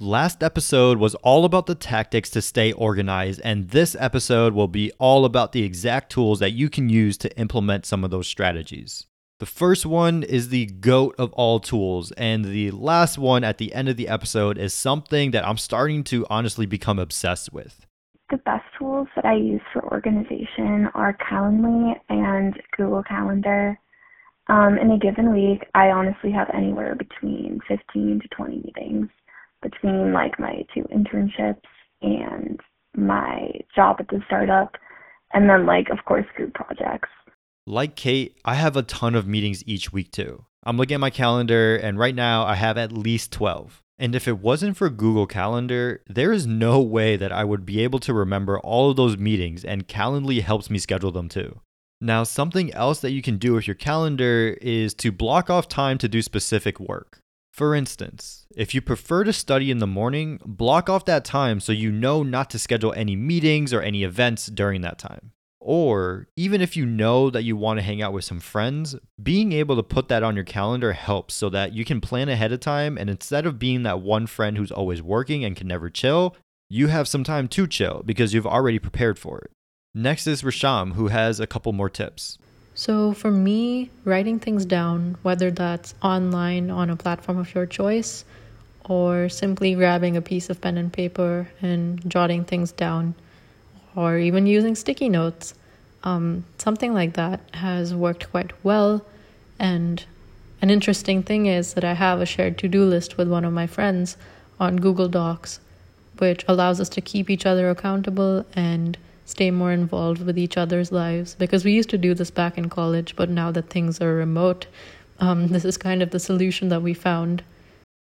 Last episode was all about the tactics to stay organized, and this episode will be all about the exact tools that you can use to implement some of those strategies. The first one is the GOAT of all tools, and the last one at the end of the episode is something that I'm starting to honestly become obsessed with. The best tools that I use for organization are Calendly and Google Calendar. Um, in a given week, I honestly have anywhere between 15 to 20 meetings between like my two internships and my job at the startup, and then like of course group projects. Like Kate, I have a ton of meetings each week too. I'm looking at my calendar, and right now I have at least 12. And if it wasn't for Google Calendar, there is no way that I would be able to remember all of those meetings, and Calendly helps me schedule them too. Now, something else that you can do with your calendar is to block off time to do specific work. For instance, if you prefer to study in the morning, block off that time so you know not to schedule any meetings or any events during that time. Or even if you know that you want to hang out with some friends, being able to put that on your calendar helps so that you can plan ahead of time. And instead of being that one friend who's always working and can never chill, you have some time to chill because you've already prepared for it. Next is Rasham, who has a couple more tips. So, for me, writing things down, whether that's online on a platform of your choice or simply grabbing a piece of pen and paper and jotting things down, or even using sticky notes. Um, something like that has worked quite well. And an interesting thing is that I have a shared to do list with one of my friends on Google Docs, which allows us to keep each other accountable and stay more involved with each other's lives. Because we used to do this back in college, but now that things are remote, um, this is kind of the solution that we found.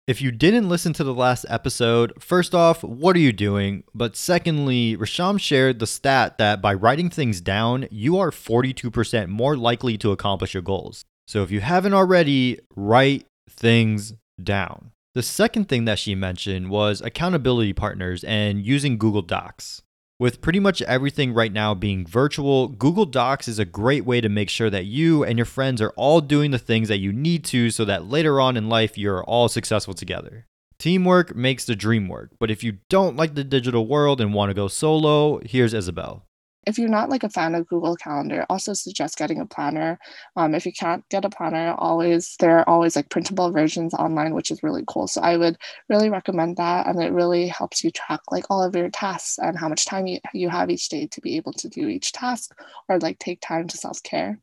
If you didn't listen to the last episode, first off, what are you doing? But secondly, Rasham shared the stat that by writing things down, you are 42% more likely to accomplish your goals. So if you haven't already, write things down. The second thing that she mentioned was accountability partners and using Google Docs. With pretty much everything right now being virtual, Google Docs is a great way to make sure that you and your friends are all doing the things that you need to so that later on in life you're all successful together. Teamwork makes the dream work, but if you don't like the digital world and want to go solo, here's Isabel. If you're not like a fan of Google Calendar, also suggest getting a planner. Um, if you can't get a planner, always there are always like printable versions online, which is really cool. So I would really recommend that, and it really helps you track like all of your tasks and how much time you, you have each day to be able to do each task or like take time to self care.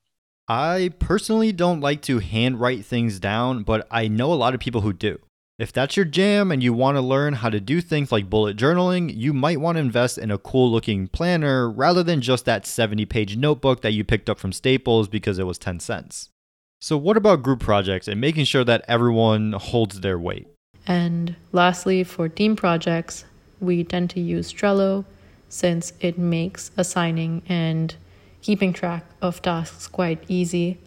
I personally don't like to handwrite things down, but I know a lot of people who do. If that's your jam and you want to learn how to do things like bullet journaling, you might want to invest in a cool looking planner rather than just that 70 page notebook that you picked up from Staples because it was 10 cents. So, what about group projects and making sure that everyone holds their weight? And lastly, for team projects, we tend to use Trello since it makes assigning and keeping track of tasks quite easy.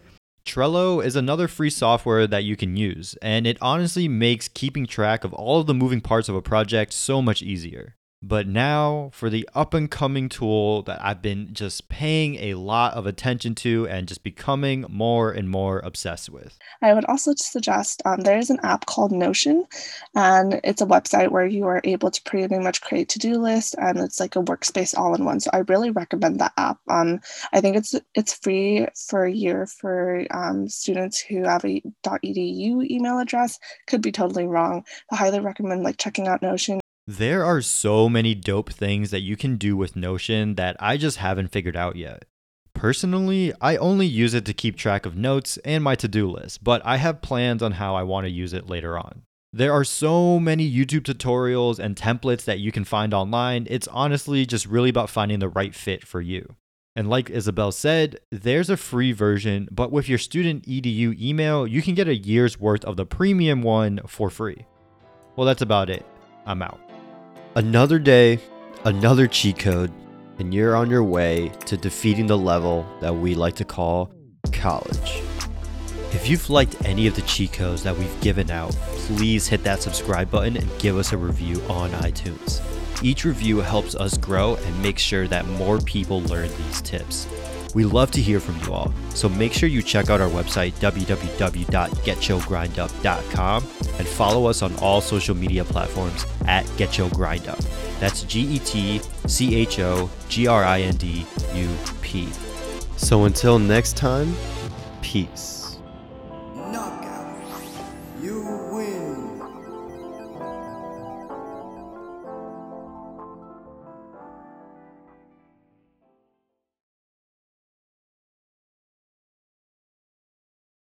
Trello is another free software that you can use, and it honestly makes keeping track of all of the moving parts of a project so much easier. But now for the up and coming tool that I've been just paying a lot of attention to and just becoming more and more obsessed with. I would also suggest um, there is an app called Notion, and it's a website where you are able to pretty much create to do list, and it's like a workspace all in one. So I really recommend that app. Um, I think it's it's free for a year for um, students who have a .edu email address. Could be totally wrong. I highly recommend like checking out Notion. There are so many dope things that you can do with Notion that I just haven't figured out yet. Personally, I only use it to keep track of notes and my to do list, but I have plans on how I want to use it later on. There are so many YouTube tutorials and templates that you can find online. It's honestly just really about finding the right fit for you. And like Isabel said, there's a free version, but with your student EDU email, you can get a year's worth of the premium one for free. Well, that's about it. I'm out. Another day, another cheat code, and you're on your way to defeating the level that we like to call college. If you've liked any of the cheat codes that we've given out, please hit that subscribe button and give us a review on iTunes. Each review helps us grow and make sure that more people learn these tips. We love to hear from you all, so make sure you check out our website, www.getchogrindup.com, and follow us on all social media platforms at GetChoGrindUp. That's G E T C H O G R I N D U P. So until next time, peace.